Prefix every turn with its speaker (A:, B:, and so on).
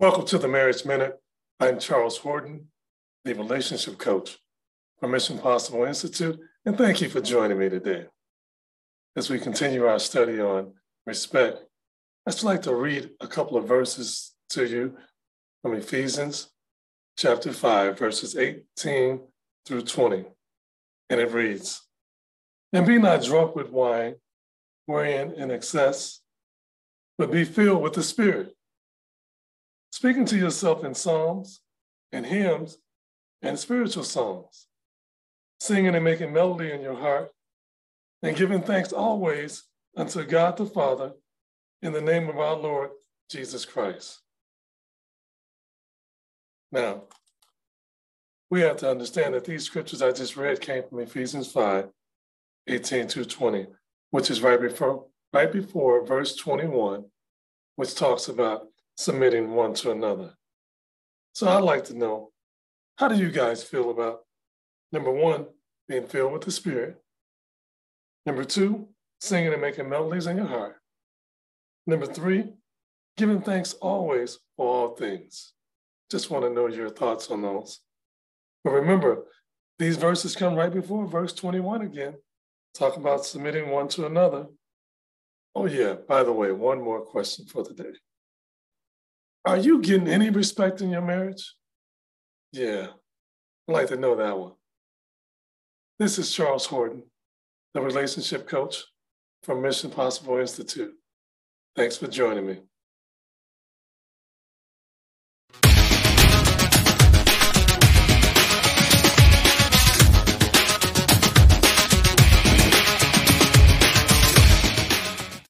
A: Welcome to the Marriage Minute. I'm Charles Horton, the relationship coach from Mission Possible Institute, and thank you for joining me today. As we continue our study on respect, I'd just like to read a couple of verses to you from Ephesians chapter 5, verses 18 through 20. And it reads, And be not drunk with wine, wherein in excess, but be filled with the Spirit, speaking to yourself in psalms and hymns and spiritual songs, singing and making melody in your heart, and giving thanks always unto God the Father in the name of our Lord Jesus Christ. Now, we have to understand that these scriptures I just read came from Ephesians 5, 18 to 20, which is right before, right before verse 21, which talks about submitting one to another. So I'd like to know, how do you guys feel about number one, being filled with the Spirit? Number two, singing and making melodies in your heart. Number three, giving thanks always for all things. Just want to know your thoughts on those. But remember, these verses come right before verse 21 again, talk about submitting one to another. Oh, yeah, by the way, one more question for the day. Are you getting any respect in your marriage? Yeah, I'd like to know that one. This is Charles Horton, the relationship coach from Mission Possible Institute. Thanks for joining me.